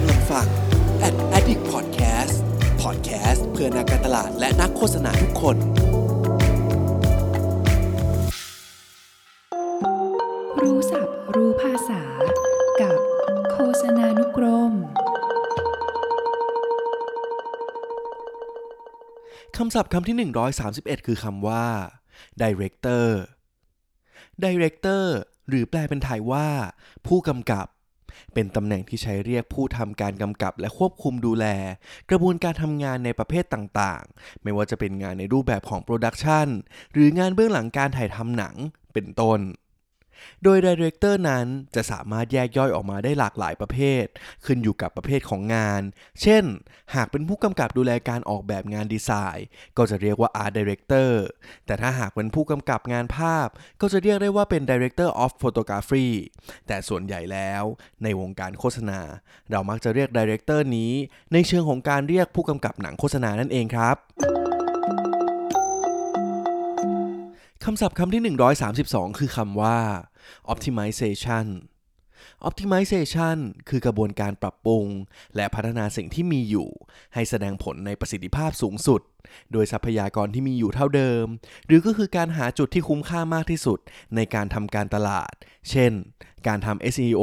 กำลังฟัง Ad Addict Podcast Podcast เพื่อนักการตลาดและนักโฆษณาทุกคน รู้ศัพท์รู้ภาษา กับโฆษณานุกรม คำศัพท์คำที่ 131 คือคำว่า director director หรือแปลเป็นไทยว่า ผู้กำกับ เป็นตำแหน่งที่ใช้เรียกผู้ทำการกำกับและควบคุมดูแล กระบวนการทำงานในประเภทต่างๆ ไม่ว่าจะเป็นงานในรูปแบบของ production หรืองานเบื้องหลังการถ่ายทำหนัง เป็นต้น โดย director นั้นจะสามารถแยกย่อยออกมาได้หลากหลายประเภท ขึ้นอยู่กับประเภทของงาน เช่น หากเป็นผู้กำกับดูแลการออกแบบงานดีไซน์ ก็จะเรียกว่า Art Director แต่ถ้าหากเป็นผู้กำกับงานภาพ ก็จะเรียกได้ว่าเป็น Director of Photography แต่ส่วนใหญ่แล้วในวงการโฆษณา เรามักจะเรียก Director นี้ ในเชิงของการเรียกผู้กำกับหนังโฆษณานั่นเองครับ คำศัพท์คำที่ 132 คือคำว่า optimization optimization คือกระบวนการปรับปรุง และพัฒนาสิ่งที่มีอยู่ ให้แสดงผลในประสิทธิภาพสูงสุด โดยทรัพยากรที่มีอยู่เท่าเดิม หรือก็คือการหาจุดที่คุ้มค่ามากที่สุดในการทำการตลาด เช่น การทำ SEO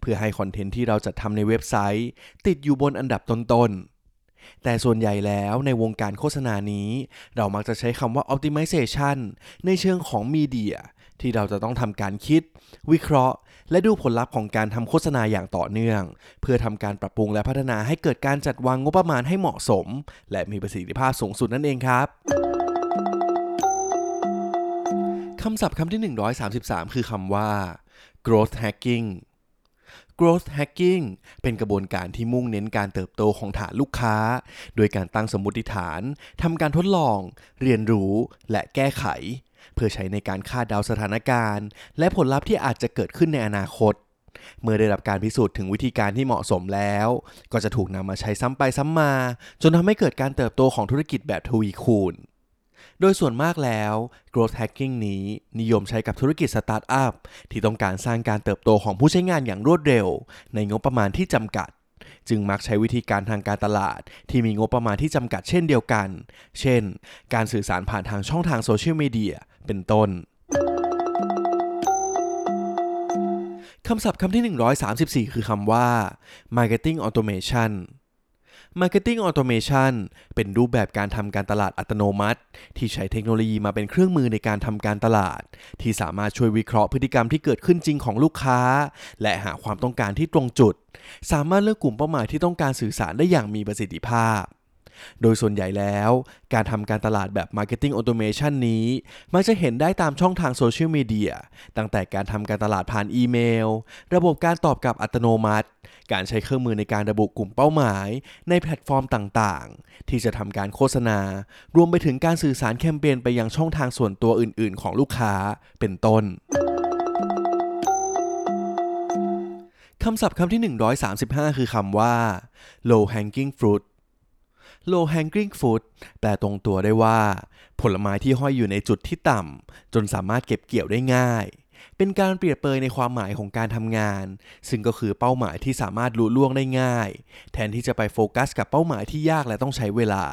เพื่อให้คอนเทนต์ที่เราจัดทำในเว็บไซต์ ติดอยู่บนอันดับต้นๆ แต่ส่วนใหญ่แล้วในวงการโฆษณานี้ เรามักจะใช้คำว่า optimization ในเชิงของมีเดียที่เราจะต้องทำการคิด วิเคราะห์ และดูผลลัพธ์ของการทำโฆษณาอย่างต่อเนื่อง เพื่อทำการปรับปรุงและพัฒนาให้เกิดการจัดวางงบประมาณให้เหมาะสม และมีประสิทธิภาพสูงสุดนั่นเองครับคำศัพท์คำที่ 133 คือคำว่า growth hacking growth hacking เป็นกระบวนการที่มุ่งเน้นการเติบโตของฐานลูกค้า โดยการตั้งสมมติฐาน ทำการทดลอง เรียนรู้และแก้ไข เพื่อใช้ในการคาดเดาสถานการณ์ และผลลัพธ์ที่อาจจะเกิดขึ้นในอนาคต เมื่อได้รับการพิสูจน์ถึงวิธีการที่เหมาะสมแล้ว ก็จะถูกนำมาใช้ซ้ำไปซ้ำมา จนทำให้เกิดการเติบโตของธุรกิจแบบทวีคูณ โดยส่วนมากแล้ว growth hacking นี้นิยมใช้กับธุรกิจสตาร์ทอัพที่ต้องการสร้างการเติบโตของผู้ใช้งานอย่างรวดเร็ว ในงบประมาณที่จำกัด จึงมักใช้วิธีการทางการตลาด ที่มีงบประมาณที่จำกัดเช่นเดียวกัน เช่น การสื่อสารผ่านทางช่องทางโซเชียลมีเดียเป็นต้นคำศัพท์คำที่ 134 คือคำว่า marketing automation Marketing Automation เป็นรูปแบบการทำการตลาดอัตโนมัติ ที่ใช้เทคโนโลยีมาเป็นเครื่องมือในการทำการตลาด ที่สามารถช่วยวิเคราะห์พฤติกรรมที่เกิดขึ้นจริงของลูกค้า และหาความต้องการที่ตรงจุด สามารถเลือกกลุ่มเป้าหมายที่ต้องการสื่อสารได้อย่างมีประสิทธิภาพ โดยส่วนใหญ่แล้ว การทำการตลาดแบบ Marketing Automation นี้ มักจะเห็นได้ตามช่องทางโซเชียลมีเดียตั้งแต่การทำการตลาดผ่านอีเมล ระบบการตอบกลับอัตโนมัติ การใช้เครื่องมือในการระบุกลุ่มเป้าหมาย ในแพลตฟอร์มต่างๆ ที่จะทำการโฆษณา รวมไปถึงการสื่อสารแคมเปญไปยังช่องทางส่วนตัวอื่น ๆ ของลูกค้าเป็นต้นคำศัพท์คำที่ 135 คือคำว่า low hanging fruit low hanging fruit แปลตรงตัวได้ว่า ผลไม้ที่ห้อยอยู่ในจุดที่ต่ำ จนสามารถเก็บเกี่ยวได้ง่าย เป็นการเปรียบเปรยในความหมายของการทำงาน ซึ่งก็คือเป้าหมายที่สามารถลุล่วงได้ง่าย แทนที่จะไปโฟกัสกับเป้าหมายที่ยากและต้องใช้เวลา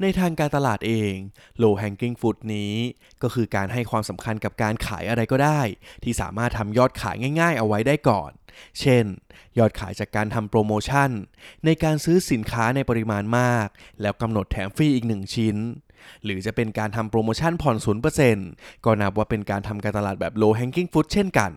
ในทางการตลาดเอง low hanging fruit นี้ ก็คือการให้ความสำคัญกับการขายอะไรก็ได้ ที่สามารถทำยอดขายง่าย ๆ เอาไว้ได้ก่อน เช่น ยอดขายจากการทำโปรโมชั่น ในการซื้อสินค้าในปริมาณมาก แล้วกำหนดแถมฟรีอีกหนึ่งชิ้น หรือจะเป็นการทำโปรโมชั่นผ่อน 0%ก็นับว่าเป็นการทำการตลาดแบบ low hanging fruit เช่นกัน